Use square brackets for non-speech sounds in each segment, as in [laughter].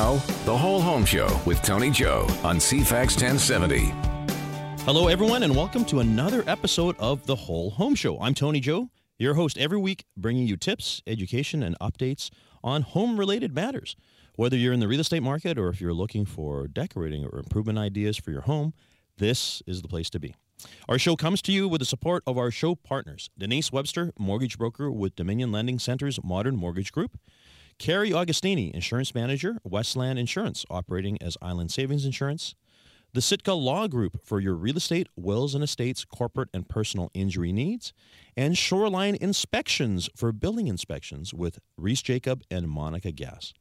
Now, The Whole Home Show with Tony Joe on CFAX 1070. Hello, everyone, and welcome to another episode of The Whole Home Show. I'm Tony Joe, your host every week, bringing you tips, education, and updates on home related matters. Whether you're in the real estate market or if you're looking for decorating or improvement ideas for your home, this is the place to be. Our show comes to you with the support of our show partners Denise Webster, mortgage broker with Dominion Lending Center's Modern Mortgage Group. Carrie Augustini, insurance manager, Westland Insurance, operating as Island Savings Insurance. The Sitka Law Group for your real estate, wills and estates, corporate and personal injury needs. And Shoreline Inspections for building inspections with Reece Jacob and Monika Gass.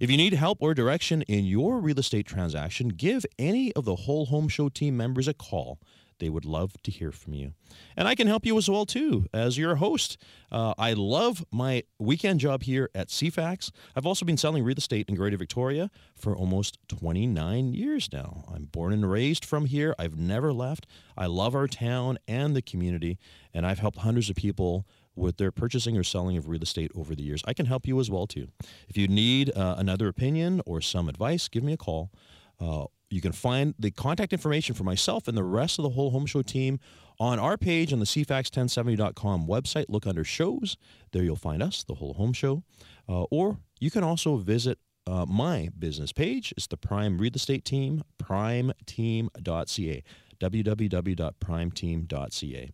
If you need help or direction in your real estate transaction, give any of the Whole Home Show team members a call. They would love to hear from you. And I can help you as well, too, as your host. Uh, I love my weekend job here at CFAX. I've also been selling real estate in Greater Victoria for almost 29 years now. I'm born and raised from here. I've never left. I love our town and the community, and I've helped hundreds of people with their purchasing or selling of real estate over the years. I can help you as well too. If you need uh, another opinion or some advice, give me a call. Uh, you can find the contact information for myself and the rest of the whole home show team on our page on the cfax1070.com website. Look under shows. There you'll find us, the whole home show. Uh, or you can also visit uh, my business page. It's the Prime Real Estate Team, primeteam.ca www.primeteam.ca.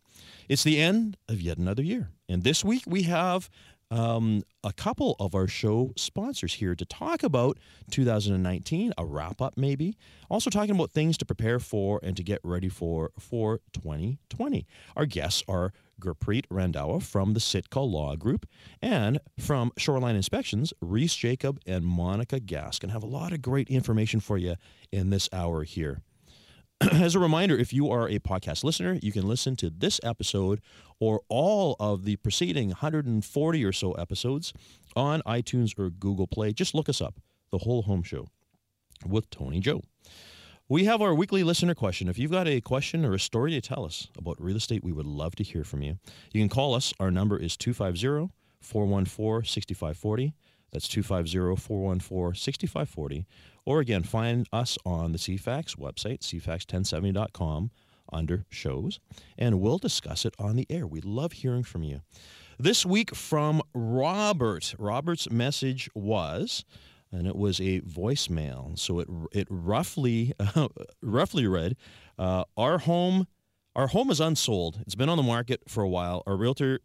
It's the end of yet another year. And this week we have um, a couple of our show sponsors here to talk about 2019, a wrap up maybe. Also talking about things to prepare for and to get ready for for 2020. Our guests are Gurpreet Randhawa from the Sitka Law Group and from Shoreline Inspections, Reece Jacob and Monika Gaskin have a lot of great information for you in this hour here. [clears throat] As a reminder, if you are a podcast listener, you can listen to this episode or all of the preceding 140 or so episodes on iTunes or Google Play. Just look us up, The Whole Home Show with Tony Joe. We have our weekly listener question. If you've got a question or a story to tell us about real estate, we would love to hear from you. You can call us. Our number is 250 414 6540. That's 250 414 6540. Or again, find us on the CFAX website, cfax1070.com, under shows, and we'll discuss it on the air. We love hearing from you. This week from Robert. Robert's message was, and it was a voicemail. So it it roughly uh, [laughs] roughly read, uh, "Our home, our home is unsold. It's been on the market for a while. Our realtor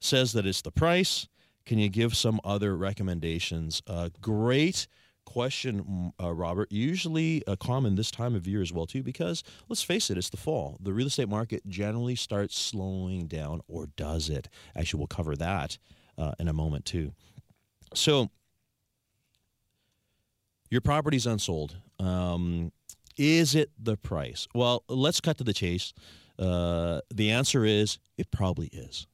says that it's the price. Can you give some other recommendations?" Uh, great question, uh, Robert. Usually uh, common this time of year as well too, because let's face it, it's the fall. The real estate market generally starts slowing down, or does it? Actually, we'll cover that uh, in a moment too. So, your property's unsold. Um, is it the price? Well, let's cut to the chase. Uh, the answer is it probably is.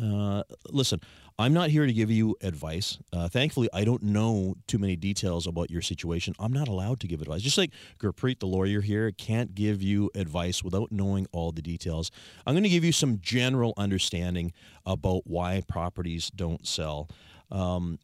Uh, listen, I'm not here to give you advice. Uh, thankfully, I don't know too many details about your situation. I'm not allowed to give advice. Just like Gurpreet, the lawyer here, can't give you advice without knowing all the details. I'm going to give you some general understanding about why properties don't sell. Um,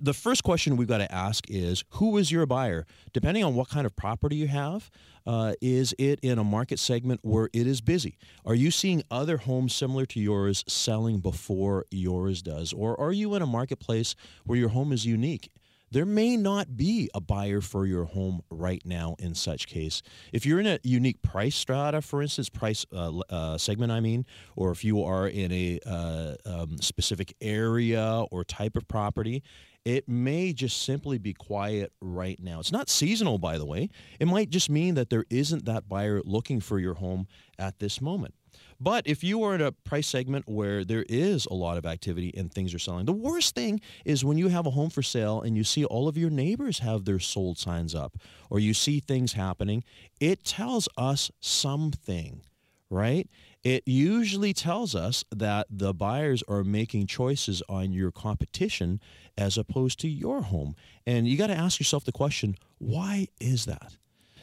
the first question we've got to ask is who is your buyer? Depending on what kind of property you have, uh, is it in a market segment where it is busy? Are you seeing other homes similar to yours selling before yours does? Or are you in a marketplace where your home is unique? There may not be a buyer for your home right now in such case. If you're in a unique price strata, for instance, price uh, uh, segment, I mean, or if you are in a uh, um, specific area or type of property, it may just simply be quiet right now. It's not seasonal, by the way. It might just mean that there isn't that buyer looking for your home at this moment. But if you are in a price segment where there is a lot of activity and things are selling, the worst thing is when you have a home for sale and you see all of your neighbors have their sold signs up or you see things happening, it tells us something, right? It usually tells us that the buyers are making choices on your competition as opposed to your home. And you got to ask yourself the question why is that?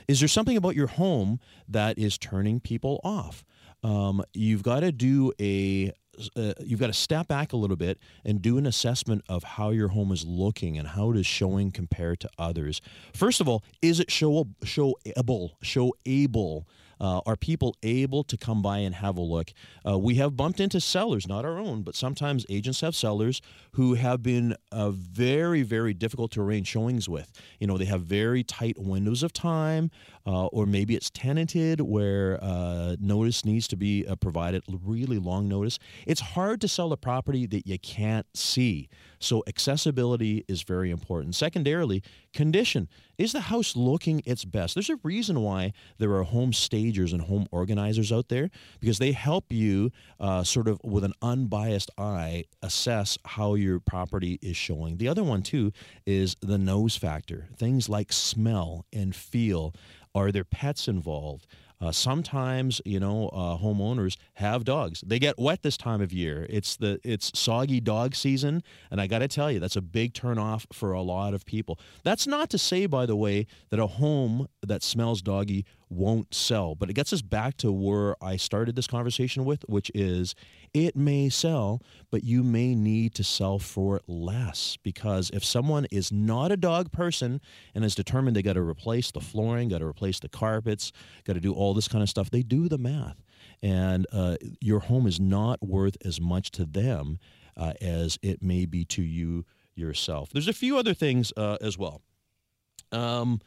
Is there something about your home that is turning people off? Um, you've got to do a uh, you've got to step back a little bit and do an assessment of how your home is looking and how it is showing compared to others. First of all, is it show showable, showable? Uh, are people able to come by and have a look? Uh, we have bumped into sellers, not our own, but sometimes agents have sellers who have been uh, very, very difficult to arrange showings with. You know, they have very tight windows of time, uh, or maybe it's tenanted where uh, notice needs to be uh, provided, really long notice. It's hard to sell a property that you can't see. So accessibility is very important. Secondarily, condition. Is the house looking its best? There's a reason why there are home stagers and home organizers out there because they help you uh, sort of with an unbiased eye assess how your property is showing. The other one, too, is the nose factor. Things like smell and feel. Are there pets involved? Uh, sometimes, you know, uh, homeowners have dogs. They get wet this time of year. It's the it's soggy dog season, and I got to tell you, that's a big turnoff for a lot of people. That's not to say, by the way, that a home that smells doggy won't sell, but it gets us back to where I started this conversation with, which is it may sell, but you may need to sell for less because if someone is not a dog person and is determined they got to replace the flooring, got to replace the carpets, got to do all this kind of stuff, they do the math. And uh, your home is not worth as much to them uh, as it may be to you yourself. There's a few other things uh, as well. Um,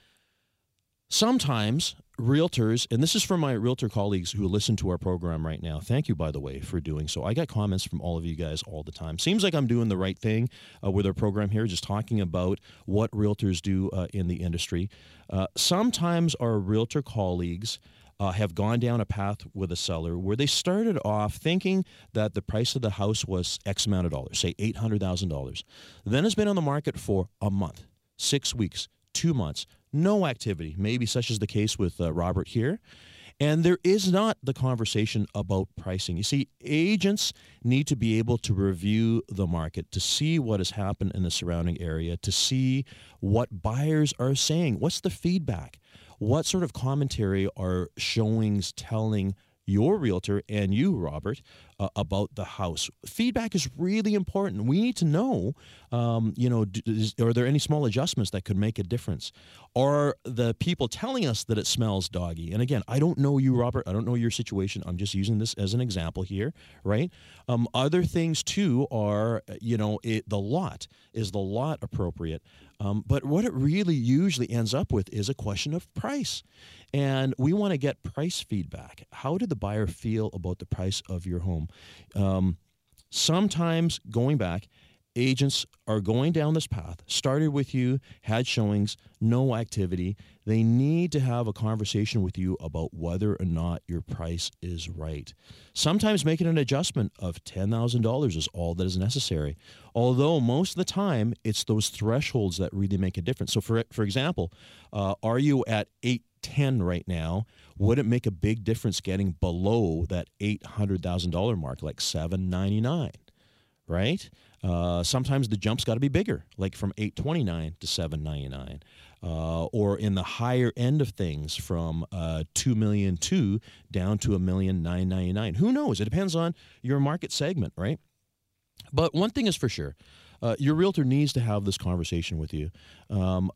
sometimes realtors, and this is from my realtor colleagues who listen to our program right now. Thank you, by the way, for doing so. I get comments from all of you guys all the time. Seems like I'm doing the right thing uh, with our program here, just talking about what realtors do uh, in the industry. Uh, sometimes our realtor colleagues. Uh, have gone down a path with a seller where they started off thinking that the price of the house was X amount of dollars, say $800,000. Then it's been on the market for a month, six weeks, two months, no activity, maybe such as the case with uh, Robert here. And there is not the conversation about pricing. You see, agents need to be able to review the market, to see what has happened in the surrounding area, to see what buyers are saying. What's the feedback? What sort of commentary are showings telling your realtor and you, Robert, uh, about the house. Feedback is really important. We need to know, um, you know, is, are there any small adjustments that could make a difference? Are the people telling us that it smells doggy? And again, I don't know you, Robert. I don't know your situation. I'm just using this as an example here, right? Um, other things too are, you know, it, the lot is the lot appropriate? Um, but what it really usually ends up with is a question of price. And we want to get price feedback. How did the buyer feel about the price of your home? Um, sometimes going back, agents are going down this path, started with you, had showings, no activity. They need to have a conversation with you about whether or not your price is right. Sometimes making an adjustment of $10,000 is all that is necessary. Although most of the time, it's those thresholds that really make a difference. So, for, for example, uh, are you at 810 right now? Would it make a big difference getting below that $800,000 mark, like 799 right? Uh, sometimes the jump's got to be bigger, like from 829 to 799, uh, or in the higher end of things from uh, 2 million two down to a million nine ninety nine. Who knows? It depends on your market segment, right? But one thing is for sure, uh, your realtor needs to have this conversation with you. Um,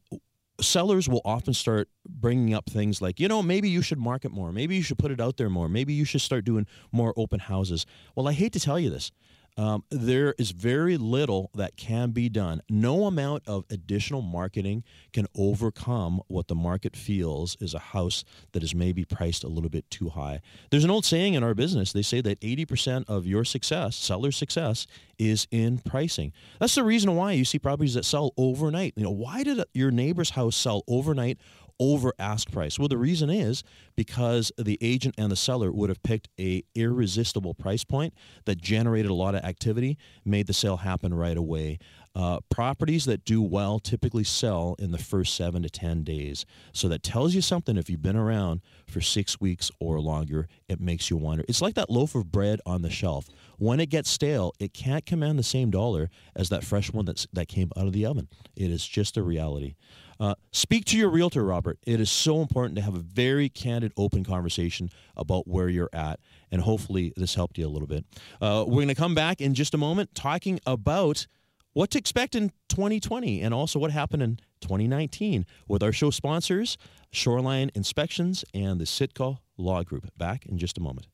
sellers will often start bringing up things like, you know, maybe you should market more. Maybe you should put it out there more. Maybe you should start doing more open houses. Well, I hate to tell you this. Um, there is very little that can be done. No amount of additional marketing can overcome what the market feels is a house that is maybe priced a little bit too high. There's an old saying in our business. They say that 80% of your success, seller success, is in pricing. That's the reason why you see properties that sell overnight. You know, why did your neighbor's house sell overnight over ask price? Well, the reason is because the agent and the seller would have picked a irresistible price point that generated a lot of activity, made the sale happen right away. Uh, properties that do well typically sell in the first seven to 10 days. So that tells you something if you've been around for six weeks or longer, it makes you wonder. It's like that loaf of bread on the shelf. When it gets stale, it can't command the same dollar as that fresh one that's, that came out of the oven. It is just a reality. Uh, speak to your realtor, Robert. It is so important to have a very candid, open conversation about where you're at, and hopefully this helped you a little bit. Uh, we're going to come back in just a moment talking about what to expect in 2020 and also what happened in 2019 with our show sponsors, Shoreline Inspections and the Sitka Law Group. Back in just a moment.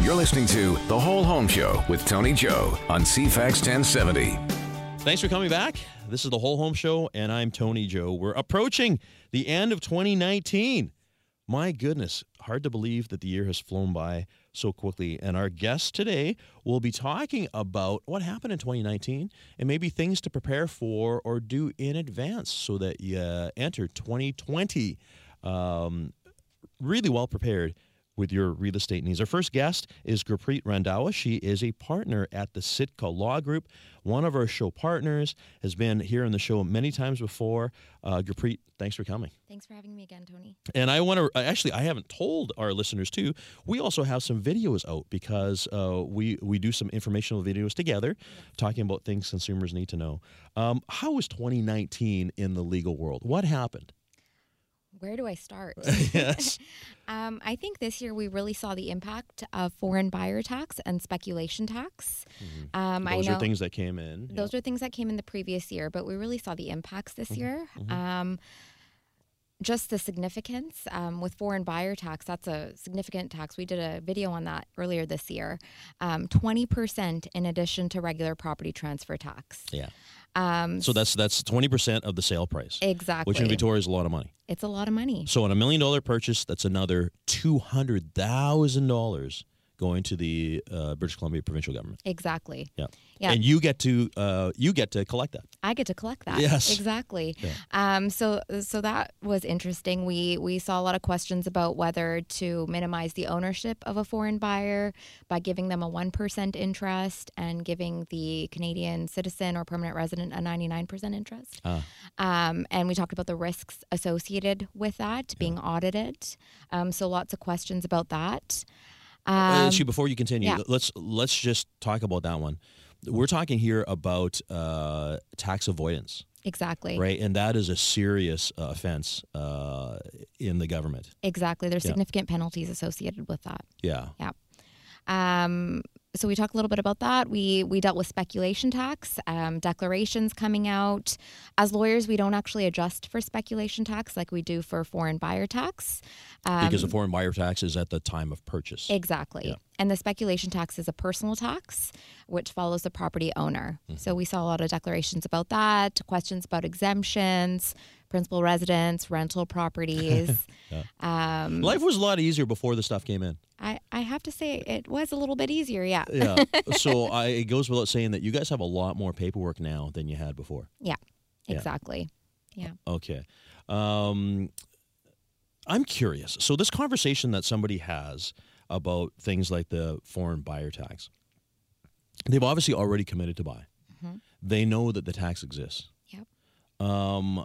You're listening to The Whole Home Show with Tony Joe on CFAX 1070. Thanks for coming back. This is The Whole Home Show, and I'm Tony Joe. We're approaching the end of 2019. My goodness, hard to believe that the year has flown by so quickly. And our guest today will be talking about what happened in 2019 and maybe things to prepare for or do in advance so that you enter 2020 um, really well prepared with your real estate needs. Our first guest is Gurpreet Randhawa. She is a partner at the Sitka Law Group. One of our show partners has been here on the show many times before. Uh, Gurpreet, thanks for coming. Thanks for having me again, Tony. And I want to actually, I haven't told our listeners too. We also have some videos out because uh, we we do some informational videos together, talking about things consumers need to know. Um, how was 2019 in the legal world? What happened? Where do I start? [laughs] [laughs] yes. um, I think this year we really saw the impact of foreign buyer tax and speculation tax. Mm-hmm. Um, Those I know are things that came in. those are things that came in the previous year, but we really saw the impacts this Mm-hmm. year. Um, just the significance um, with foreign buyer tax, that's a significant tax. We did a video on that earlier this year. Um, 20% in addition to regular property transfer tax. yeah. Um, So that's that's 20% of the sale price, exactly. which in Victoria is a lot of money. it's a lot of money. So on a million dollar purchase, that's another $200,000 going to the uh, British Columbia provincial government. Exactly. Yeah. Yeah. And you get to uh, you get to collect that. I get to collect that. Yes. exactly. [laughs] Yeah. Um, so so that was interesting. We we saw a lot of questions about whether to minimize the ownership of a foreign buyer by giving them a one percent interest and giving the Canadian citizen or permanent resident a ninety nine percent interest. Ah. Um, and we talked about the risks associated with that being audited. Um, so lots of questions about that. Uh, Um, actually, before you continue, yeah. let's let's just talk about that one. We're talking here about uh, tax avoidance, exactly. right? And that is a serious uh, offense uh, in the government. Exactly. There's Yeah. significant penalties associated with that. Yeah. Yeah. Um, so we talked a little bit about that. We we dealt with speculation tax, um, declarations coming out. As lawyers, we don't actually adjust for speculation tax like we do for foreign buyer tax. Um, Because the foreign buyer tax is at the time of purchase. Exactly. Yeah. And the speculation tax is a personal tax, which follows the property owner. Mm-hmm. So we saw a lot of declarations about that, questions about exemptions, principal residence, rental properties. [laughs] um, Life was a lot easier before the stuff came in. I, I have to say it was a little bit easier, yeah. Yeah. [laughs] so I, it goes without saying that you guys have a lot more paperwork now than you had before. Yeah, Yeah. exactly. Yeah. Okay. Um, I'm curious. So this conversation that somebody has about things like the foreign buyer tax, they've obviously already committed to buy. Mhm. They know that the tax exists. Yep. Um,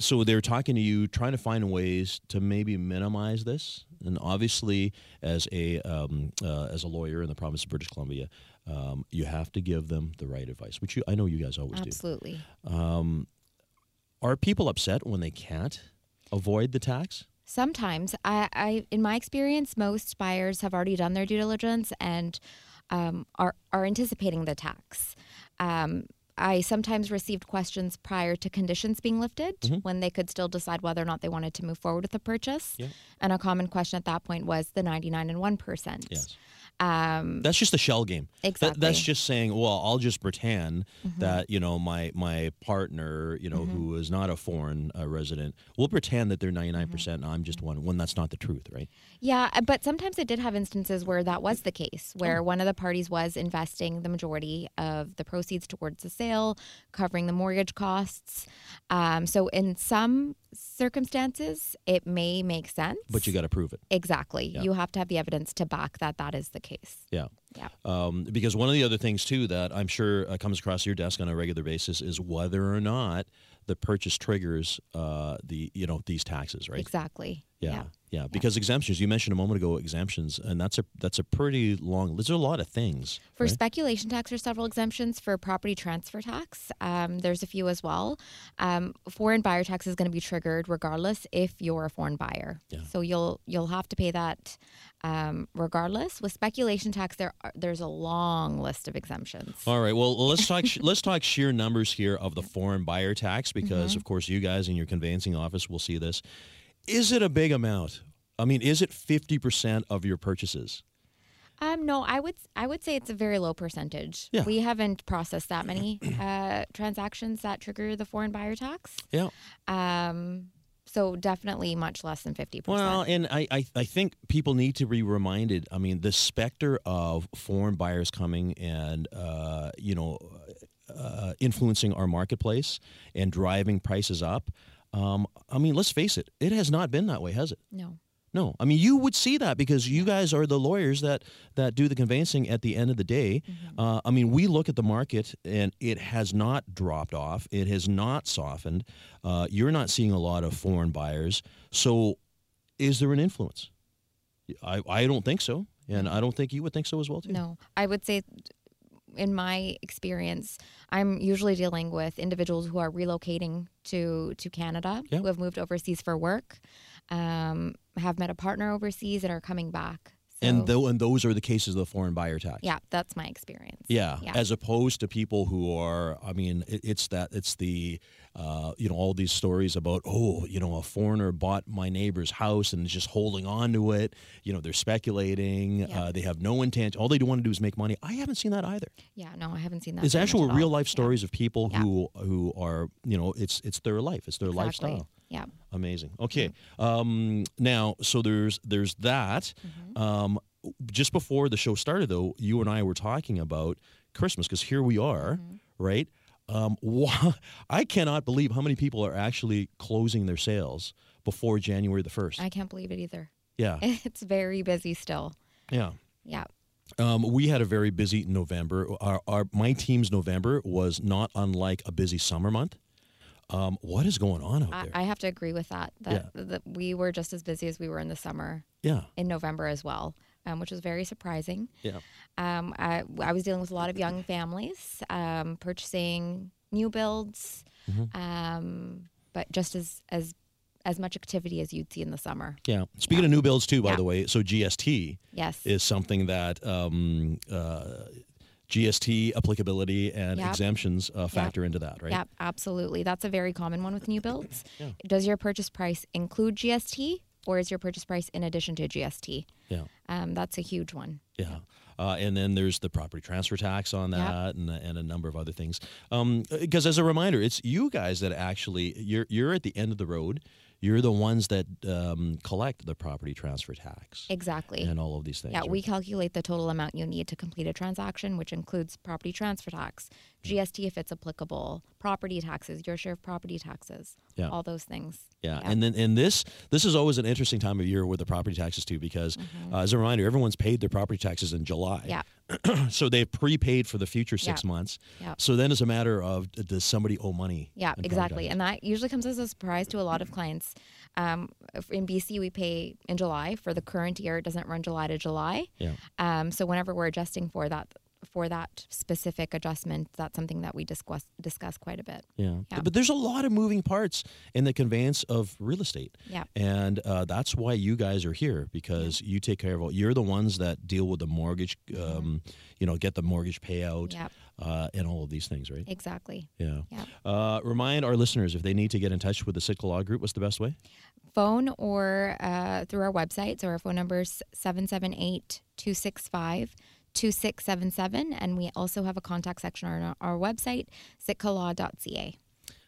so they're talking to you, trying to find ways to maybe minimize this. And obviously, as a um, uh, as a lawyer in the province of British Columbia, um, you have to give them the right advice, which you, I know you guys always Absolutely. do. Absolutely um, are people upset when they can't avoid the tax? Sometimes, I, I, in my experience, most buyers have already done their due diligence and um, are are anticipating the tax. Um, I sometimes received questions prior to conditions being lifted Mhm. when they could still decide whether or not they wanted to move forward with the purchase. Yeah. And a common question at that point was the 99 and 1%. Yes. Um, That's just a shell game. That- exactly. that's just saying, well, I'll just pretend Mhm. that you know my my partner, you know, Mhm. who is not a foreign uh, resident, will pretend that they're ninety Mm-hmm. nine percent, and I'm just one. When that's not the truth, right? Yeah, uh, but sometimes I did have instances where that was the case, where Oh. one of the parties was investing the majority of the proceeds towards the sale, covering the mortgage costs. Um, so in some circumstances, it may make sense. But you got to prove it. exactly. Yeah. You have to have the evidence to back that that is the case. Yeah. Yeah. Um, because one of the other things too that I'm sure uh, comes across your desk on a regular basis is whether or not the purchase triggers uh, the you know these taxes, right? Exactly. Yeah, yeah. Because exemptions, you mentioned a moment ago exemptions, and that's a that's a pretty long. There's a lot of things. For right? speculation tax, there's several exemptions. For property transfer tax, um, there's a few as well. Um, foreign buyer tax is going to be triggered regardless if you're a foreign buyer. Yeah. So you'll you'll have to pay that um, regardless. With speculation tax, there are, there's a long list of exemptions. All right. Well, let's talk. let's talk sheer numbers here of the foreign buyer tax, because Mm-hmm. of course you guys in your conveyancing office will see this. Is it a big amount? I mean, is it fifty percent of your purchases? Um, no, I would I would say it's a very low percentage. Yeah. We haven't processed that many [clears throat] uh, transactions that trigger the foreign buyer tax. Yeah. Um, so definitely much less than fifty percent. Well, and I, I, I think people need to be reminded. I mean, the specter of foreign buyers coming and uh, you know uh, influencing our marketplace and driving prices up. Um, I mean, let's face it, it has not been that way, has it? no. No, I mean you would see that because you guys are the lawyers that that do the conveyancing at the end of the day. Uh, I mean, we look at the market and it has not dropped off. It has not softened. Uh, you're not seeing a lot of foreign buyers. So, is there an influence? I I don't think so, and I don't think you would think so as well too. No, I would say, in my experience, I'm usually dealing with individuals who are relocating to to Canada, Yeah. who have moved overseas for work, um, have met a partner overseas, and are coming back. So, And though and those are the cases of the foreign buyer tax. yeah, that's my experience. Yeah, Yeah. as opposed to people who are, I mean, it, it's that, it's the, uh, you know, all these stories about, oh, you know, a foreigner bought my neighbor's house and is just holding on to it. You know, they're speculating. Yeah. Uh, they have no intent. All they do want to do is make money. I haven't seen that either. Yeah, no, I haven't seen that. It's actual real life Yeah, stories of people Yeah. who who are, you know, it's it's their life, it's their exactly. lifestyle. Yeah. Amazing. Okay. Um, now, so there's there's that. Mm-hmm. Um, just before the show started, though, you and I were talking about Christmas because here we are, Mm-hmm. right? Um, [laughs] wha- I cannot believe how many people are actually closing their sales before January the first. I can't believe it either. Yeah, [laughs] It's very busy still. yeah. Yeah. Um, we had a very busy November. Our, our my team's November was not unlike a busy summer month. Um, what is going on out I, there? I have to agree with that. That, that we were just as busy as we were in the summer yeah, in November as well, um, which was very surprising. yeah. Um, I, I was dealing with a lot of young families um, purchasing new builds, Mm-hmm. um, but just as as as much activity as you'd see in the summer. Yeah. Speaking of new builds too, by Yeah. the way, so GST Yes. is something that um, uh, GST applicability and Yep. exemptions uh, factor into that, right? Yeah, absolutely. That's a very common one with new builds. Yeah. Does your purchase price include GST, or is your purchase price in addition to GST? Yeah. Um, that's a huge one. Yeah. Uh, and then there's the property transfer tax on Yep. that and, and a number of other things. Because as a reminder, it's you guys that actually, you're, you're at the end of the road. You're the ones that um, collect the property transfer tax Exactly. and all of these things. Yeah, right? we calculate the total amount you need to complete a transaction, which includes property transfer tax, GST if it's applicable, property taxes, your share of property taxes, Yeah. all those things. Yeah, Yeah. and then and this this is always an interesting time of year with the property taxes too, because uh, as a reminder, everyone's paid their property taxes in July. Yeah. [clears throat] so they've prepaid for the future six Yeah. months. Yeah. So then it's a matter of does somebody owe money? Yeah, exactly. And that usually comes as a surprise to a lot of clients. Um, in BC, we pay in July. For the current year, it doesn't run July to July. Yeah. Um, so whenever we're adjusting for that, for that specific adjustment, that's something that we discuss discuss quite a bit. Yeah. Yeah. But there's a lot of moving parts in the conveyance of real estate. Yeah. And uh, that's why you guys are here because you take care of all. You're the ones that deal with the mortgage, um, you know, get the mortgage payout Yep. uh, and all of these things, right? Exactly. Yeah. Yep. Uh, remind our listeners if they need to get in touch with the Sitka Law Group, what's the best way? phone or uh, through our website. So our phone number is 778 265 2677. And we also have a contact section on our, our website, sitkalaw.ca.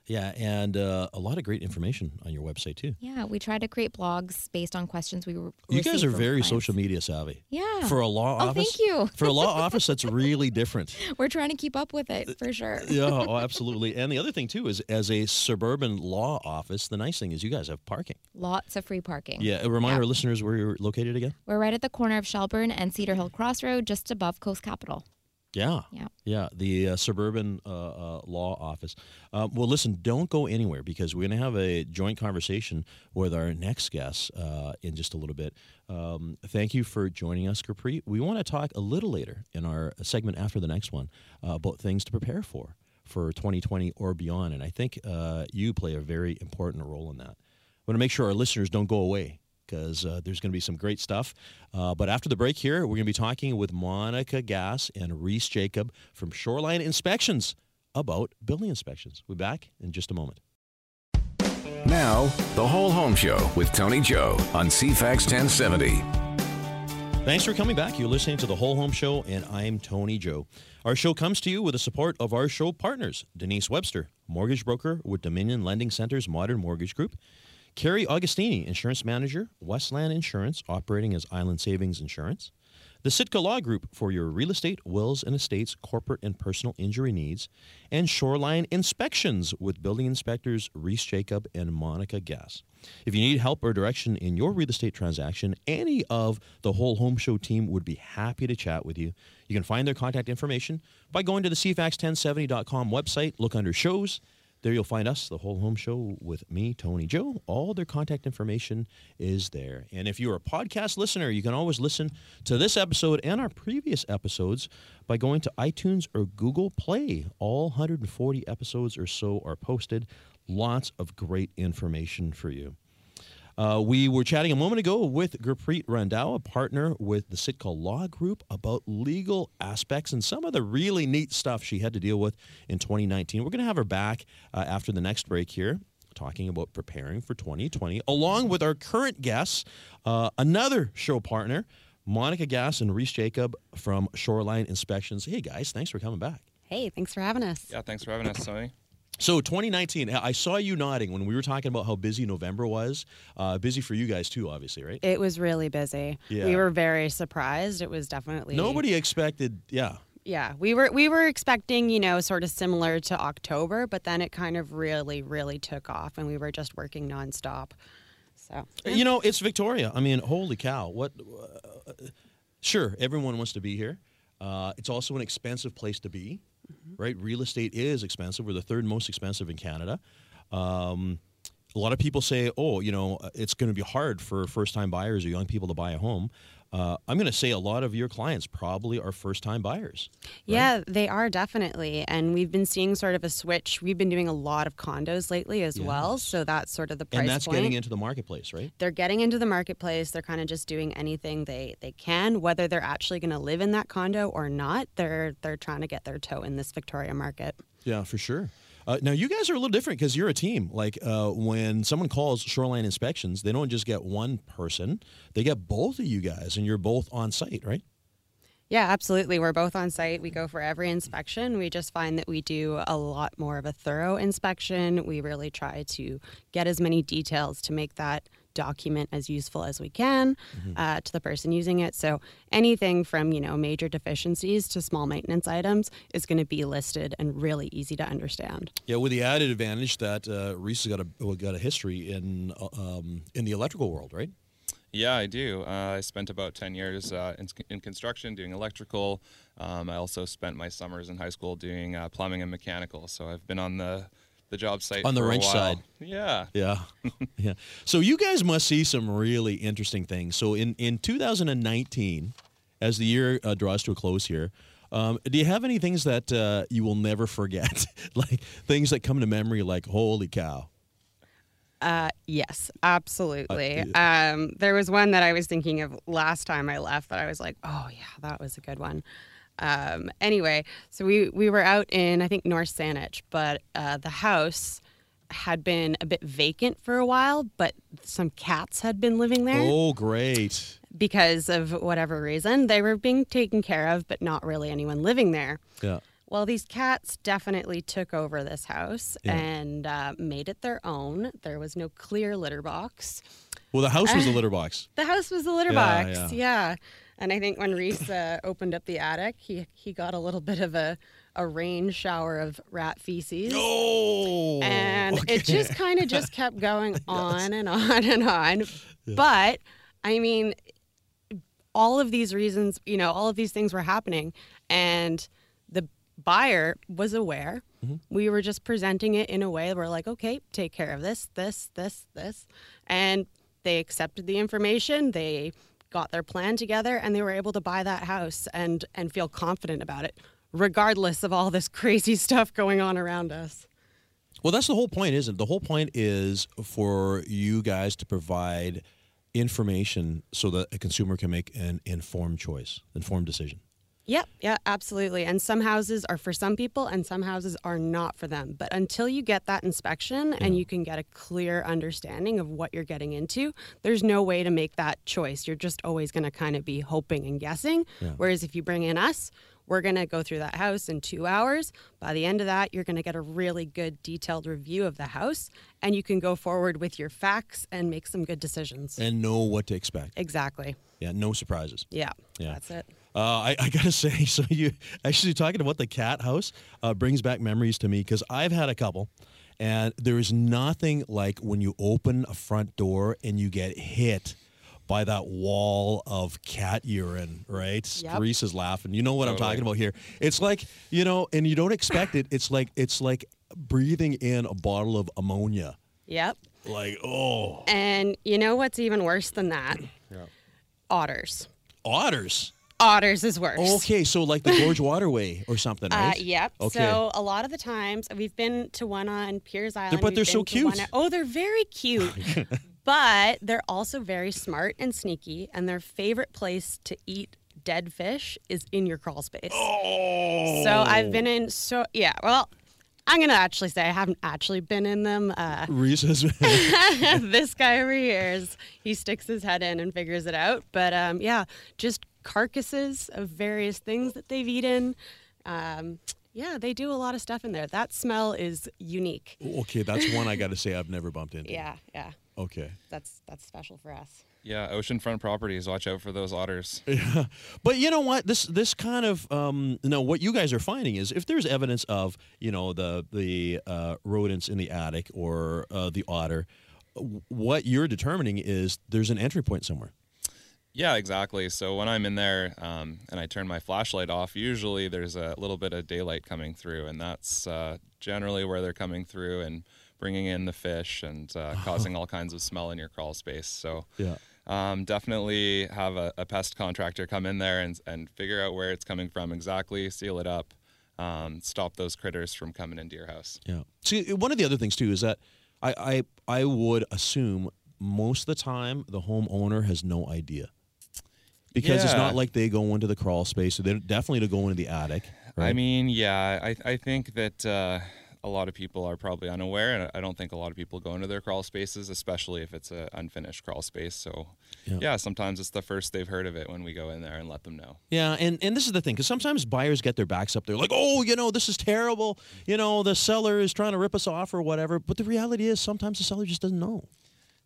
Yeah, and uh, a lot of great information on your website too. Yeah, we try to create blogs based on questions we were. You guys are very social media savvy. Yeah. For a law Oh, office. thank you. For a law [laughs] office, that's really different. [laughs] We're trying to keep up with it for sure. Yeah, oh, absolutely. And the other thing too is, as a suburban law office, the nice thing is you guys have parking. Lots of free parking. Yeah, remind Yeah. our listeners where you're located again. We're right at the corner of Shelbourne and Cedar Hill Crossroad, just above Coast Capital. Yeah. Yeah. Yeah. The uh, suburban uh, uh, law office. Um, well, listen, don't go anywhere because we're going to have a joint conversation with our next guest uh, in just a little bit. Um, thank you for joining us, Gurpreet. We want to talk a little later in our segment after the next one uh, about things to prepare for for 2020 or beyond. And I think uh, you play a very important role in that. I want to make sure our listeners don't go away because uh, there's going to be some great stuff. Uh, but after the break here, we're going to be talking with Monika Gass and Reece Jacob from Shoreline Inspections about building inspections. We'll be back in just a moment. Now, the Whole Home Show with Tony Joe on CFAX 1070. Thanks for coming back. You're listening to the Whole Home Show, and I'm Tony Joe. Our show comes to you with the support of our show partners Denise Webster, mortgage broker with Dominion Lending Center's Modern Mortgage Group. Carrie Augustini, insurance manager, Westland Insurance, operating as Island Savings Insurance. The Sitka Law Group for your real estate, wills and estates, corporate and personal injury needs. And Shoreline Inspections with building inspectors Reece Jacob and Monika Gass. If you need help or direction in your real estate transaction, any of the whole home show team would be happy to chat with you. You can find their contact information by going to the CFAX1070.com website, look under shows. There you'll find us, the whole home show with me, Tony Joe. All their contact information is there. And if you're a podcast listener, you can always listen to this episode and our previous episodes by going to iTunes or Google Play. All 140 episodes or so are posted. Lots of great information for you. Uh, we were chatting a moment ago with Gurpreet Randhawa, a partner with the Sitka Law Group, about legal aspects and some of the really neat stuff she had to deal with in 2019. We're going to have her back uh, after the next break here, talking about preparing for 2020, along with our current guests, uh, another show partner, Monika Gass and Reece Jacob from Shoreline Inspections. Hey guys, thanks for coming back. Hey, thanks for having us. Yeah, thanks for having us, Tony. So 2019, I saw you nodding when we were talking about how busy November was. Uh, busy for you guys too, obviously, right? It was really busy. Yeah. We were very surprised. It was definitely Nobody expected, yeah. Yeah, we were we were expecting, you know, sort of similar to October, but then it kind of really really took off and we were just working nonstop. So, You know, it's Victoria. I mean, holy cow! What? Uh, sure, everyone wants to be here. Uh, it's also an expensive place to be, right? Real estate is expensive. We're the third most expensive in Canada. Um, a lot of people say, "Oh, you know, it's going to be hard for first-time buyers or young people to buy a home." Uh, I'm going to say a lot of your clients probably are first-time buyers. yeah, they are definitely and we've been seeing sort of a switch. We've been doing a lot of condos lately as well, so that's sort of the price and that's point. getting into the marketplace, right? they're getting into the marketplace. They're kind of just doing anything they, they can, whether they're actually going to live in that condo or not. They're they're trying to get their toe in this Victoria market. Yeah, for sure. Uh, now you guys are a little different because you're a team. Like uh, when someone calls shoreline inspections, they don't just get one person; they get both of you guys, and you're both on site, right? Yeah, absolutely. We're both on site. We go for every inspection. We just find that we do a lot more of a thorough inspection. We really try to get as many details to make that document as useful as we can uh, to the person using it. So anything from you know major deficiencies to small maintenance items is going to be listed and really easy to understand. Yeah, with the added advantage that uh, Reece has got a well, got a history in uh, um, in the electrical world, right? Yeah, I do. Uh, I spent about 10 years uh, in, in construction doing electrical. Um, I also spent my summers in high school doing uh, plumbing and mechanical. So I've been on the, the job site On the for a wrench while. side. Yeah. Yeah, [laughs] yeah. So you guys must see some really interesting things. So in in 2019, as the year uh, draws to a close here. Um, do you have any things that uh, you will never forget, [laughs] like things that come to memory, like "Holy cow"? Uh, yes, absolutely. Uh, um, there was one that I was thinking of last time I left that I was like, oh yeah, that was a good one. Um, anyway, so we we were out in I think North Saanich, but uh, the house had been a bit vacant for a while, but some cats had been living there Oh, great! because of whatever reason. They were being taken care of, but not really anyone living there. Yeah. Well, these cats definitely took over this house Yeah. and uh, made it their own. There was no clear litter box. Well, the house was a [laughs] litter box. The house was a litter Yeah, box. yeah. Yeah. And I think when Reece uh, opened up the attic, he, he got a little bit of a, a rain shower of rat feces. Oh, and okay. it just kind of just [laughs] kept going on and on and on. But I mean, all of these reasons, you know, all of these things were happening, and the buyer was aware. Mm-hmm. We were just presenting it in a way we're like, okay, take care of this, this, this, this, and they accepted the information. They got their plan together, and they were able to buy that house and and feel confident about it, regardless of all this [laughs] crazy stuff going on around us. Well, that's the whole point, isn't it? The whole point is for you guys to provide information so that a consumer can make an informed choice, informed decision. Yep, yeah, absolutely. And some houses are for some people and some houses are not for them. But until you get that inspection and you can get a clear understanding of what you're getting into, there's no way to make that choice. You're just always going to kind of be hoping and guessing. Whereas if you bring in us, we're going to go through that house in two hours. By the end of that, you're going to get a really good detailed review of the house and you can go forward with your facts and make some good decisions. And know what to expect. exactly. Yeah, no surprises. Yeah, Yeah. that's it. Uh, I, I gotta [laughs] say, so you actually talking about the cat house uh, brings back memories to me because I've had a couple, and there is nothing like when you open a front door and you get hit by that wall of cat urine, right? Yep. Reece is laughing. You know what I'm talking about here. It's like you know, and you don't expect it. It's like it's like breathing in a bottle of ammonia. Yep. Like oh, And you know what's even worse than that? Otters. otters. Otters is worse. Okay, so like the Gorge [laughs] Waterway or something, Uh, right? yep. Okay. So a lot of the times we've been to one on Piers Island. but we've they're so been cute. at- oh, they're very cute. [laughs] but they're also very smart and sneaky, and their favorite place to eat dead fish is in your crawl space. Oh. So I've been in so yeah. Well, I'm gonna actually say I haven't actually been in them. Uh, Reece has [laughs] this guy over here is he sticks his head in and figures it out. But um, yeah, just carcasses of various things that they've eaten. Um, yeah, they do a lot of stuff in there. That smell is unique. okay. That's one I got to say I've never bumped into. Yeah, yeah, Okay. that's that's special for us. Yeah, oceanfront properties. Watch out for those otters. Yeah. [laughs] But you know what? This this kind of um, no. What you guys are finding is if there's evidence of you know the the uh, rodents in the attic or uh, the otter, what you're determining is there's an entry point somewhere. Yeah, exactly. So when I'm in there um, and I turn my flashlight off, usually there's a little bit of daylight coming through, and that's uh, generally where they're coming through and bringing in the fish and uh, causing [laughs] all kinds of smell in your crawl space. So Yeah. um, definitely have a, a pest contractor come in there and, and figure out where it's coming from exactly, seal it up, um, stop those critters from coming into your house. Yeah. See, one of the other things too is that I I, I would assume most of the time the homeowner has no idea. Because it's not like they go into the crawl space, so they're definitely to go into the attic. Right? I mean, yeah, I, I think that uh, a lot of people are probably unaware, and I don't think a lot of people go into their crawl spaces, especially if it's an unfinished crawl space. So, Yeah. yeah. sometimes it's the first they've heard of it when we go in there and let them know. Yeah, and, and this is the thing, because sometimes buyers get their backs up. They're like, oh, you know, this is terrible. You know, the seller is trying to rip us off or whatever. But the reality is sometimes the seller just doesn't know.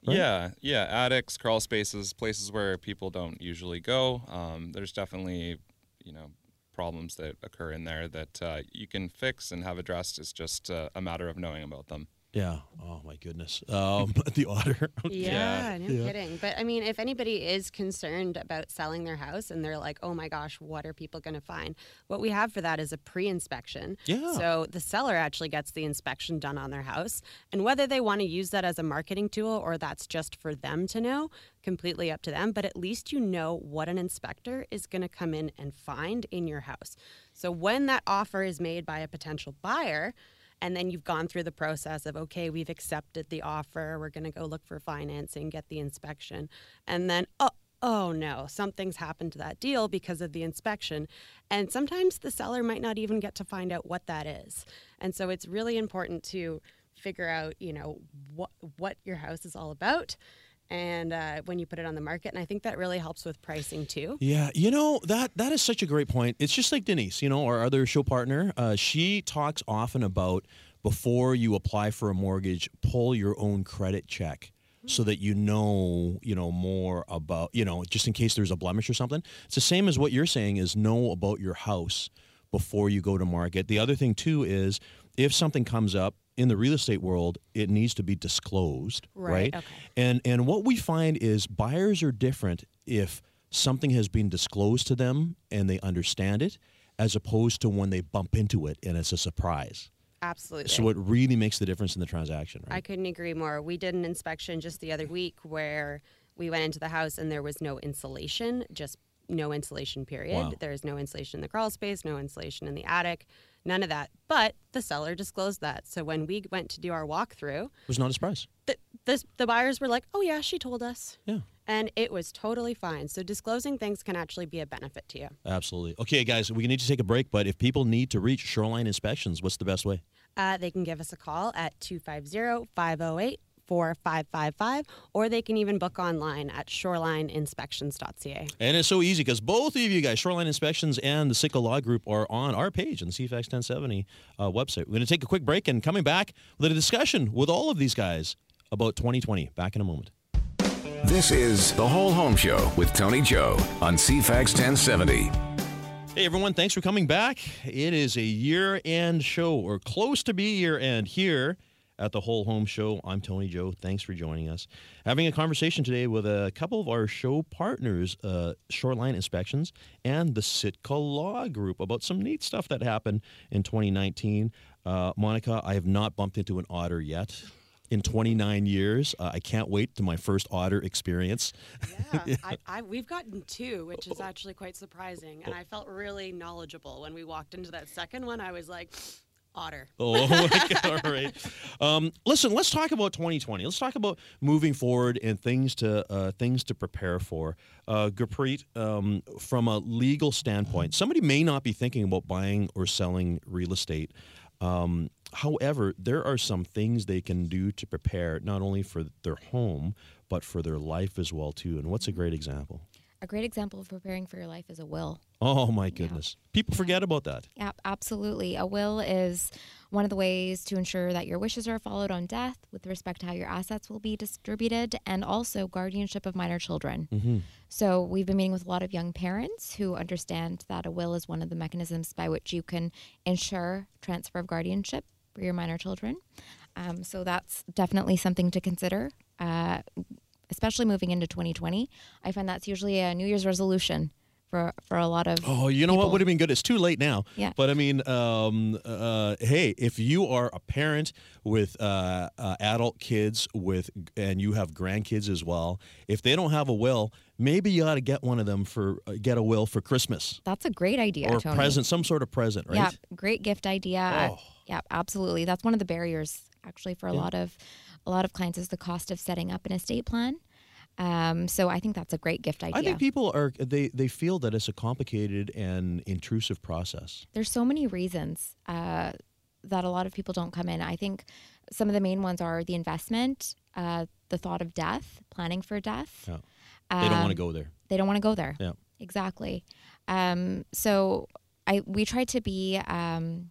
Right? Yeah, yeah, attics, crawl spaces, places where people don't usually go. Um, there's definitely, you know, problems that occur in there that uh, you can fix and have addressed. It's just uh, a matter of knowing about them. Yeah. Oh, my goodness. Um, [laughs] the otter. [laughs] Yeah, no Yeah. kidding. But I mean, if anybody is concerned about selling their house and they're like, oh my gosh, what are people going to find? What we have for that is a pre inspection. Yeah. So the seller actually gets the inspection done on their house. And whether they want to use that as a marketing tool or that's just for them to know, completely up to them. But at least you know what an inspector is going to come in and find in your house. So when that offer is made by a potential buyer, and then you've gone through the process of okay we've accepted the offer. We're going to go look for financing get the inspection. And then oh oh no something's happened to that deal because of the inspection. And sometimes the seller might not even get to find out what that is. And so it's really important to figure out you know what what your house is all about and uh, when you put it on the market. And I think that really helps with pricing too. Yeah, you know that that is such a great point. It's just like Denise, you know, our other show partner. Uh, she talks often about before you apply for a mortgage, pull your own credit check so that you know, you know, more about, you know, just in case there's a blemish or something. It's the same as what you're saying is know about your house before you go to market. The other thing too is if something comes up in the real estate world, it needs to be disclosed, right? Right, okay. And and what we find is buyers are different if something has been disclosed to them and they understand it as opposed to when they bump into it and it's a surprise. Absolutely. So it really makes the difference in the transaction, right? I couldn't agree more. We did an inspection just the other week where we went into the house and there was no insulation, just no insulation period. Wow. There's no insulation in the crawl space, no insulation in the attic, none of that. But the seller disclosed that. So when we went to do our walkthrough, It was not a surprise. the, the, the buyers were like, oh, yeah, she told us. Yeah. And it was totally fine. So disclosing things can actually be a benefit to you. Absolutely. Okay, guys, we need to take a break, but if people need to reach shoreline inspections, what's the best way? Uh, they can give us a call at 250 508 4555, or they can even book online at shorelineinspections.ca. And it's so easy because both of you guys, Shoreline Inspections and the Sitka Law Group, are on our page on the CFAX 1070 uh, website. We're going to take a quick break and coming back with a discussion with all of these guys about 2020. Back in a moment. This is The Whole Home Show with Tony Joe on CFAX 1070. Hey everyone, thanks for coming back. It is a year end show, or close to be year end here at the Whole Home Show. I'm Tony Joe. Thanks for joining us. Having a conversation today with a couple of our show partners, uh, Shoreline Inspections and the Sitka Law Group, about some neat stuff that happened in 2019. Uh, Monika, I have not bumped into an otter yet. In 29 years, uh, I can't wait to my first otter experience. Yeah, [laughs] I, I, we've gotten two, which is actually quite surprising. And I felt really knowledgeable when we walked into that second one. I was like, otter. [laughs] Oh, God. all right. Um, listen, let's talk about 2020. Let's talk about moving forward and things to uh, things to prepare for. Uh, Gurpreet, um, from a legal standpoint, somebody may not be thinking about buying or selling real estate. Um, however, there are some things they can do to prepare not only for their home but for their life as well too. And what's a great example? A great example of preparing for your life is a will. Oh my goodness, people forget about that. Yeah, absolutely. A will is one of the ways to ensure that your wishes are followed on death with respect to how your assets will be distributed and also guardianship of minor children. So, we've been meeting with a lot of young parents who understand that a will is one of the mechanisms by which you can ensure transfer of guardianship for your minor children. Um, so, that's definitely something to consider. Uh, especially moving into 2020, I find that's usually a New Year's resolution for for a lot of. Oh, you know what would have been good? It's too late now. Yeah. But I mean, um, uh, hey, if you are a parent with uh, uh, adult kids with, and you have grandkids as well, if they don't have a will, maybe you ought to get one of them for uh, get a will for Christmas That's a great idea, or Tony. present, some sort of present, right? Yeah, great gift idea. Oh. Yeah, absolutely. That's one of the barriers actually for a lot of a lot of clients is the cost of setting up an estate plan. Um, so I think that's a great gift idea. I think people are they they feel that it's a complicated and intrusive process. There's so many reasons uh, that a lot of people don't come in. I think some of the main ones are the investment, uh, the thought of death, planning for death. Yeah. They don't want to Um, go there. they don't want to go there. Yeah. Exactly. Um, so I we try to be um,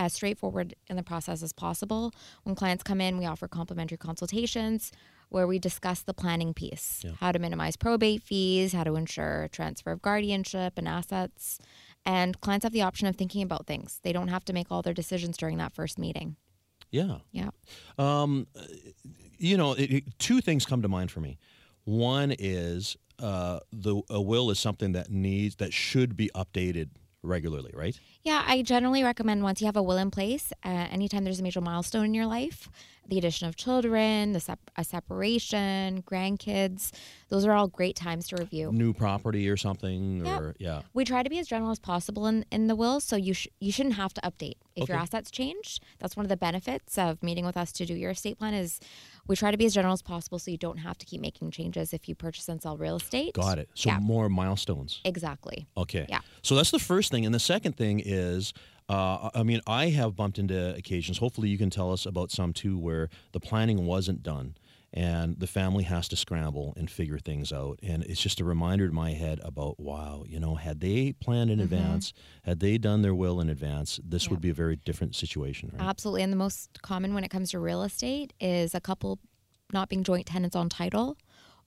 as straightforward in the process as possible. When clients come in, we offer complimentary consultations where we discuss the planning piece, Yeah. how to minimize probate fees, how to ensure transfer of guardianship and assets. And clients have the option of thinking about things. They don't have to make all their decisions during that first meeting. Yeah. Yeah. Um, you know, it, it- two things come to mind for me. One is uh, the a will is something that needs that should be updated regularly, right? Yeah, I generally recommend once you have a will in place, uh, anytime there's a major milestone in your life, the addition of children, the sep- a separation, grandkids, those are all great times to review. New property or something, or yeah. We try to be as general as possible in, in the will, so you sh- you shouldn't have to update if your assets change. That's one of the benefits of meeting with us to do your estate plan is we try to be as general as possible, so you don't have to keep making changes if you purchase and sell real estate. Got it. So Yeah. more milestones. Exactly. Okay. Yeah. So that's the first thing, and the second thing is. Uh, I mean, I have bumped into occasions. Hopefully, you can tell us about some too, where the planning wasn't done, and the family has to scramble and figure things out. And it's just a reminder to my head about wow, you know, had they planned in Mm-hmm. advance, had they done their will in advance, this would be a very different situation. Right? Absolutely. And the most common when it comes to real estate is a couple not being joint tenants on title,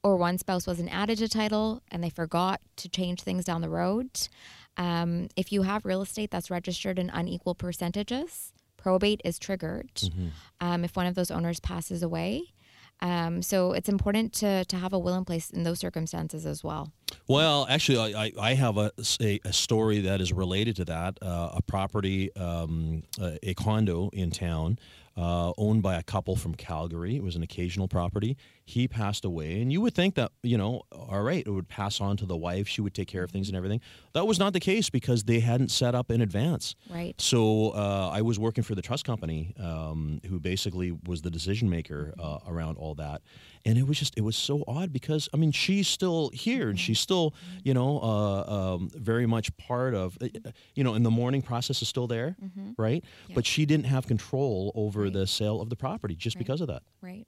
or one spouse wasn't added to title and they forgot to change things down the road. Um, if you have real estate that's registered in unequal percentages, probate is triggered um, if one of those owners passes away. Um, so it's important to, to have a will in place in those circumstances as well. Well, actually, I, I have a, a, a story that is related to that. Uh, a property, um, a, a condo in town, uh, owned by a couple from Calgary. It was an occasional property. He passed away, and you would think that you know, all right, it would pass on to the wife. She would take care of things and everything. That was not the case because they hadn't set up in advance. Right. So uh, I was working for the trust company, um, who basically was the decision maker uh, around all that, and it was just it was so odd because I mean she's still here and she's still you know uh, um, very much part of uh, you know and the mourning process is still there, right? Yeah. But she didn't have control over Right. the sale of the property just Right. because of that. Right.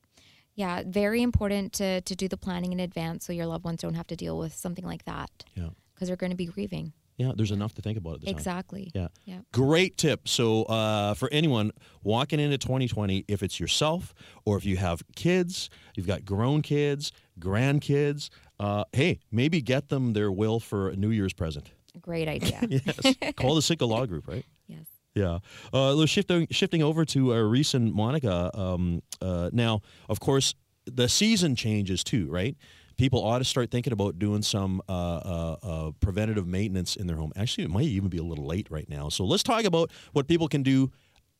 Yeah, very important to, to do the planning in advance so your loved ones don't have to deal with something like that Yeah, because they're going to be grieving. yeah. There's enough to think about at this time. Exactly. Yeah. Yeah. Great tip. So, uh, for anyone walking into 2020, if it's yourself or if you have kids, you've got grown kids, grandkids, uh, hey, maybe get them their will for a New Year's present. Great idea. [laughs] Yes. Call the Sitka Law Group, right? Yeah. Uh, shifting shifting over to a recent Monika. Um, uh, now, of course, the season changes too, right? People ought to start thinking about doing some uh, uh, uh, preventative maintenance in their home. Actually, it might even be a little late right now. So let's talk about what people can do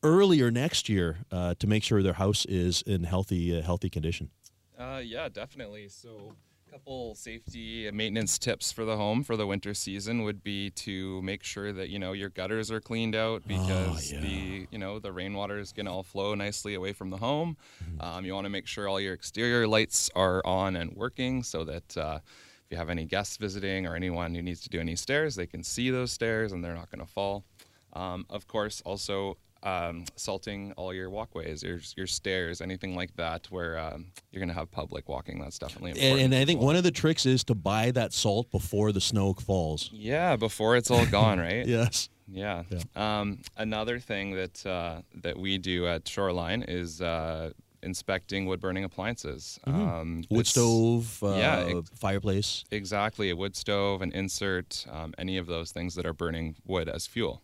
earlier next year uh, to make sure their house is in healthy healthy condition. Yeah, definitely. So, couple safety maintenance tips for the home for the winter season would be to make sure that you know your gutters are cleaned out because yeah. the you know the rainwater is going to all flow nicely away from the home. Um, you want to make sure all your exterior lights are on and working so that. Uh, if you have any guests visiting or anyone who needs to do any stairs, they can see those stairs and they're not going to fall. Um, of course, also um, salting all your walkways, your, your stairs, anything like that, where um, you're going to have public walking. That's definitely important. And, and I think one of the tricks is to buy that salt before the snow falls. yeah, before it's all gone, right? [laughs] Yes. Yeah. Um, another thing that uh, that we do at Shoreline is uh, inspecting wood burning appliances. Um, Mm-hmm. Wood stove, uh, yeah, ex- fireplace. Exactly, a wood stove, an insert, um, any of those things that are burning wood as fuel.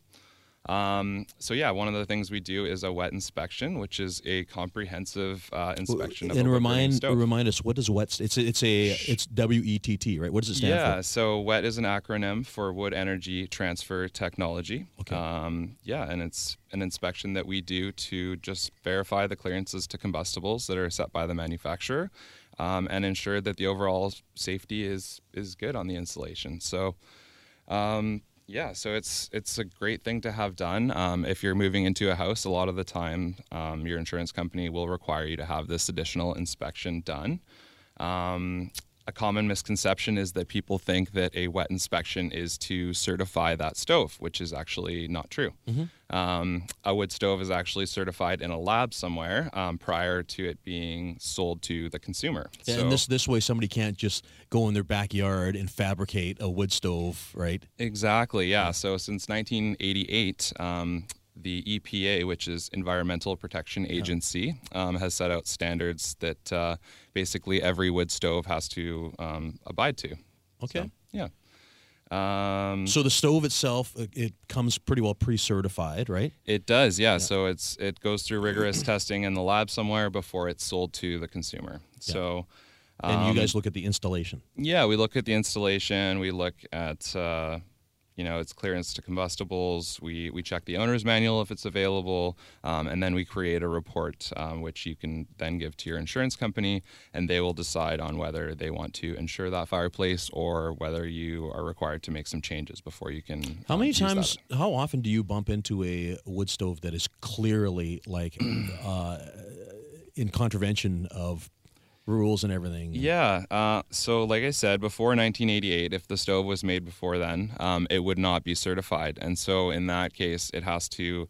Um, so yeah, one of the things we do is a WETT inspection, which is a comprehensive uh, inspection of and remind remind us what is WETT? It's a, it's a it's W E T T, right? What does it stand yeah, for? so WETT is an acronym for Wood Energy Transfer Technology. Okay. Um, yeah, and it's an inspection that we do to just verify the clearances to combustibles that are set by the manufacturer, um, and ensure that the overall safety is is good on the installation. So. Um, yeah, so it's it's a great thing to have done. Um, if you're moving into a house, a lot of the time, um, your insurance company will require you to have this additional inspection done. Um, a common misconception is that people think that a WETT inspection is to certify that stove, which is actually not true. Um, a wood stove is actually certified in a lab somewhere um, prior to it being sold to the consumer. And So- this this way, somebody can't just go in their backyard and fabricate a wood stove, right? Exactly, yeah. So since 1988, um, the EPA, which is Environmental Protection Agency, um, has set out standards that uh, basically every wood stove has to um, abide to. Okay. So, yeah. Um, So the stove itself, it, it comes pretty well pre-certified, right? it does, yeah. So it's it goes through rigorous [clears throat] testing in the lab somewhere before it's sold to the consumer. So. And you um, guys look at the installation. Yeah, we look at the installation. We look at uh, you know its clearance to combustibles. We we check the owner's manual if it's available, um, and then we create a report um, which you can then give to your insurance company, and they will decide on whether they want to insure that fireplace or whether you are required to make some changes before you can. How um, many use that. times, how often do you bump into a wood stove that is clearly like [clears throat] uh, in contravention of rules and everything? Yeah. Uh, so, like I said, before 1988, if the stove was made before then, um, it would not be certified. And so, in that case, it has to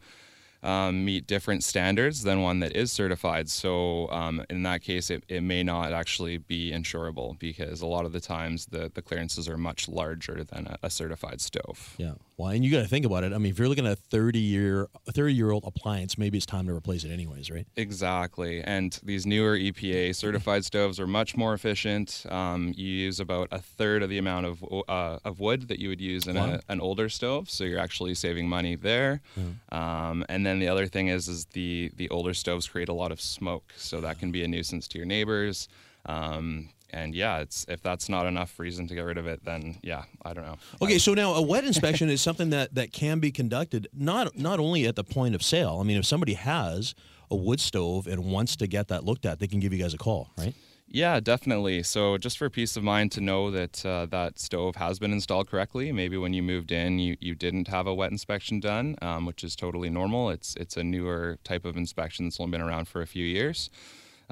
um, meet different standards than one that is certified. So um, in that case, it, it may not actually be insurable because a lot of the times the, the clearances are much larger than a, a certified stove. Yeah. Well, and you got to think about it. I mean, if you're looking at a 30 year, 30 year old appliance, maybe it's time to replace it anyways, right? Exactly. And these newer EPA certified stoves are much more efficient. Um, you use about a third of the amount of, uh, of wood that you would use in Wow. a, an older stove. So you're actually saving money there. Um, and then the other thing is, is the, the older stoves create a lot of smoke. So that can be a nuisance to your neighbors. Um, and yeah, it's if that's not enough reason to get rid of it, then yeah, I don't know. Okay, so now a WETT inspection is something that, that can be conducted not not only at the point of sale. I mean, if somebody has a wood stove and wants to get that looked at, they can give you guys a call, right? Yeah, definitely. So just for peace of mind to know that uh, that stove has been installed correctly. Maybe when you moved in, you, you didn't have a WETT inspection done, um, which is totally normal. It's it's a newer type of inspection that's only been around for a few years.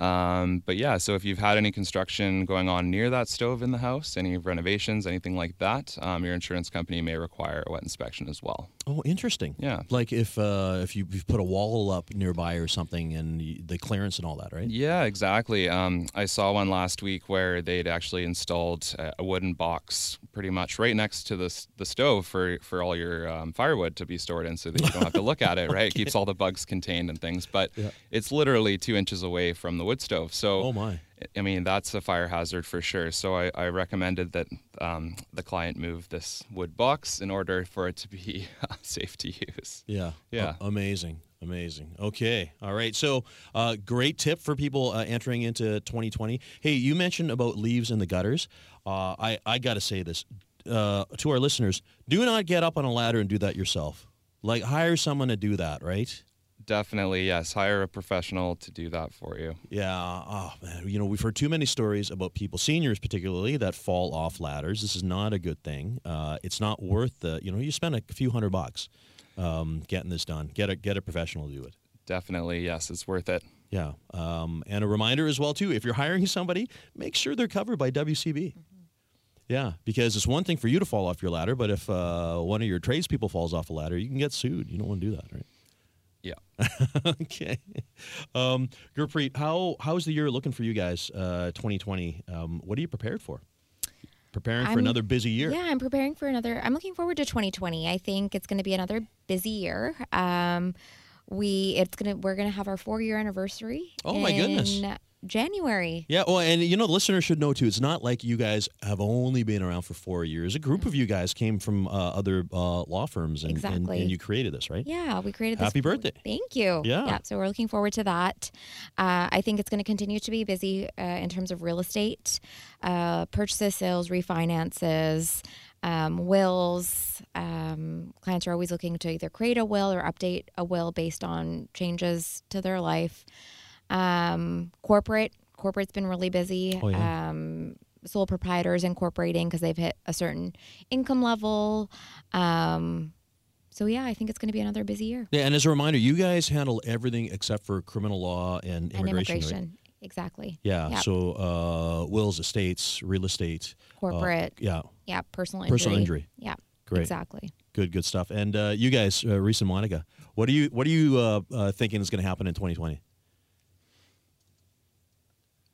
Um, but yeah, so if you've had any construction going on near that stove in the house, any renovations, anything like that, um, your insurance company may require a WETT inspection as well. Oh, interesting. Yeah. Like if uh, if you you've put a wall up nearby or something and the clearance and all that, right? Yeah, exactly. Um, I saw one last week where they'd actually installed a, a wooden box pretty much right next to the, the stove for, for all your um, firewood to be stored in so that you don't have to look at it, [laughs] right? It keeps all the bugs contained and things. But Yeah. it's literally two inches away from the wood stove. So, Oh my. I mean, that's a fire hazard for sure. So I, I recommended that um, the client move this wood box in order for it to be [laughs] safe to use. Yeah. Yeah. A- amazing. Amazing. Okay. All right. So, uh, great tip for people uh, entering into 2020. Hey, you mentioned about leaves in the gutters. Uh, I, I got to say this uh, to our listeners do not get up on a ladder and do that yourself. Like, hire someone to do that, right? Definitely, yes. Hire a professional to do that for you. Yeah. Oh, man. You know, we've heard too many stories about people, seniors particularly, that fall off ladders. This is not a good thing. Uh, it's not worth the, you know, you spend a few hundred bucks um, getting this done. Get a, get a professional to do it. Definitely, yes. It's worth it. Yeah. Um, and a reminder as well, too, if you're hiring somebody, make sure they're covered by WCB. Yeah, because it's one thing for you to fall off your ladder, but if uh, one of your tradespeople falls off a ladder, you can get sued. You don't want to do that, right? Yeah. [laughs] okay. Um, Gurpreet, how how's the year looking for you guys? Uh, 2020. Um, what are you prepared for? Preparing for I'm- another busy year. Yeah, I'm preparing for another. I'm looking forward to 2020. I think it's going to be another busy year. Um, we it's gonna we're gonna have our four year anniversary. Oh, my goodness. January. Yeah, well, and you know, the listeners should know too. It's not like you guys have only been around for four years. A group of you guys came from uh, other uh, law firms, and, and, Exactly. and you created this, right? Yeah, we created this. Happy birthday. Thank you. Yeah. so we're looking forward to that. Uh, I think it's going to continue to be busy uh, in terms of real estate, uh, purchases, sales, refinances, um, wills. Um, clients are always looking to either create a will or update a will based on changes to their life. Um, corporate, corporate's been really busy. Oh, yeah. Um, sole proprietors incorporating because they've hit a certain income level. Um, so yeah, I think it's going to be another busy year. Yeah, and as a reminder, you guys handle everything except for criminal law and and immigration. right? immigration. Exactly. Yeah, Yep. so uh, wills, estates, real estate, uh, Corporate. yeah, yeah. Personal injury. personal injury. Yeah. Great. Exactly. Good, good stuff. And uh, you guys, uh, Reece and Monika, what are you what are you uh, uh, thinking is going to happen in 2020?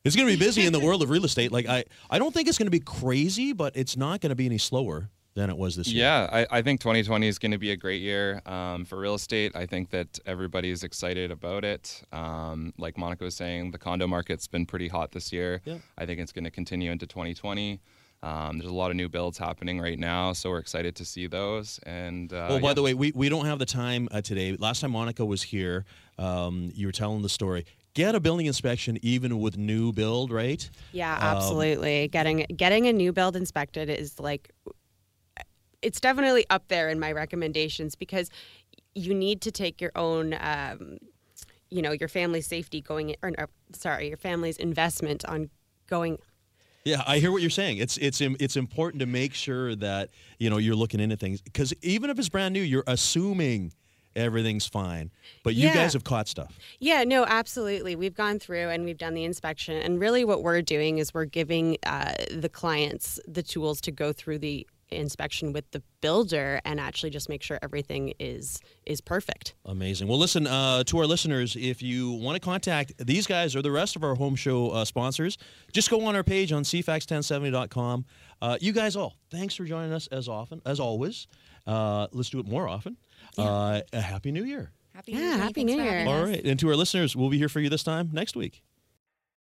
It's going to be [laughs] busy in the world of real estate. Like I, I don't think it's going to be crazy, but it's not going to be any slower than it was this year. Yeah, I, I think 2020 is going to be a great year um, for real estate. I think that everybody's excited about it. Um, like Monika was saying, the condo market's been pretty hot this year. Yeah. I think it's going to continue into 2020. Um, there's a lot of new builds happening right now, so we're excited to see those. And uh, Well, by yeah. the way, we, we don't have the time uh, today. Last time Monika was here, um, you were telling the story. Get a building inspection even with new build, right? Yeah, Um, absolutely. getting getting a new build inspected is like it's definitely up there in my recommendations because you need to take your own um, you know, your family's safety going or no, sorry, your family's investment on going Yeah, I hear what you're saying. It's it's it's important to make sure that you know you're looking into things because even if it's brand new, you're assuming everything's fine, but you Yeah. guys have caught stuff. Yeah, no, absolutely. We've gone through and we've done the inspection, and really what we're doing is we're giving uh, the clients the tools to go through the inspection with the builder and actually just make sure everything is is perfect. Amazing. Well, listen uh, to our listeners. If you want to contact these guys or the rest of our home show uh, sponsors, just go on our page on cfax1070.com. Uh, you guys all, thanks for joining us as often as always. Uh, let's do it more often. Uh, a happy New Year. Happy Yeah, New Year. Happy New Year. having All us. right, and to our listeners, we'll be here for you this time next week.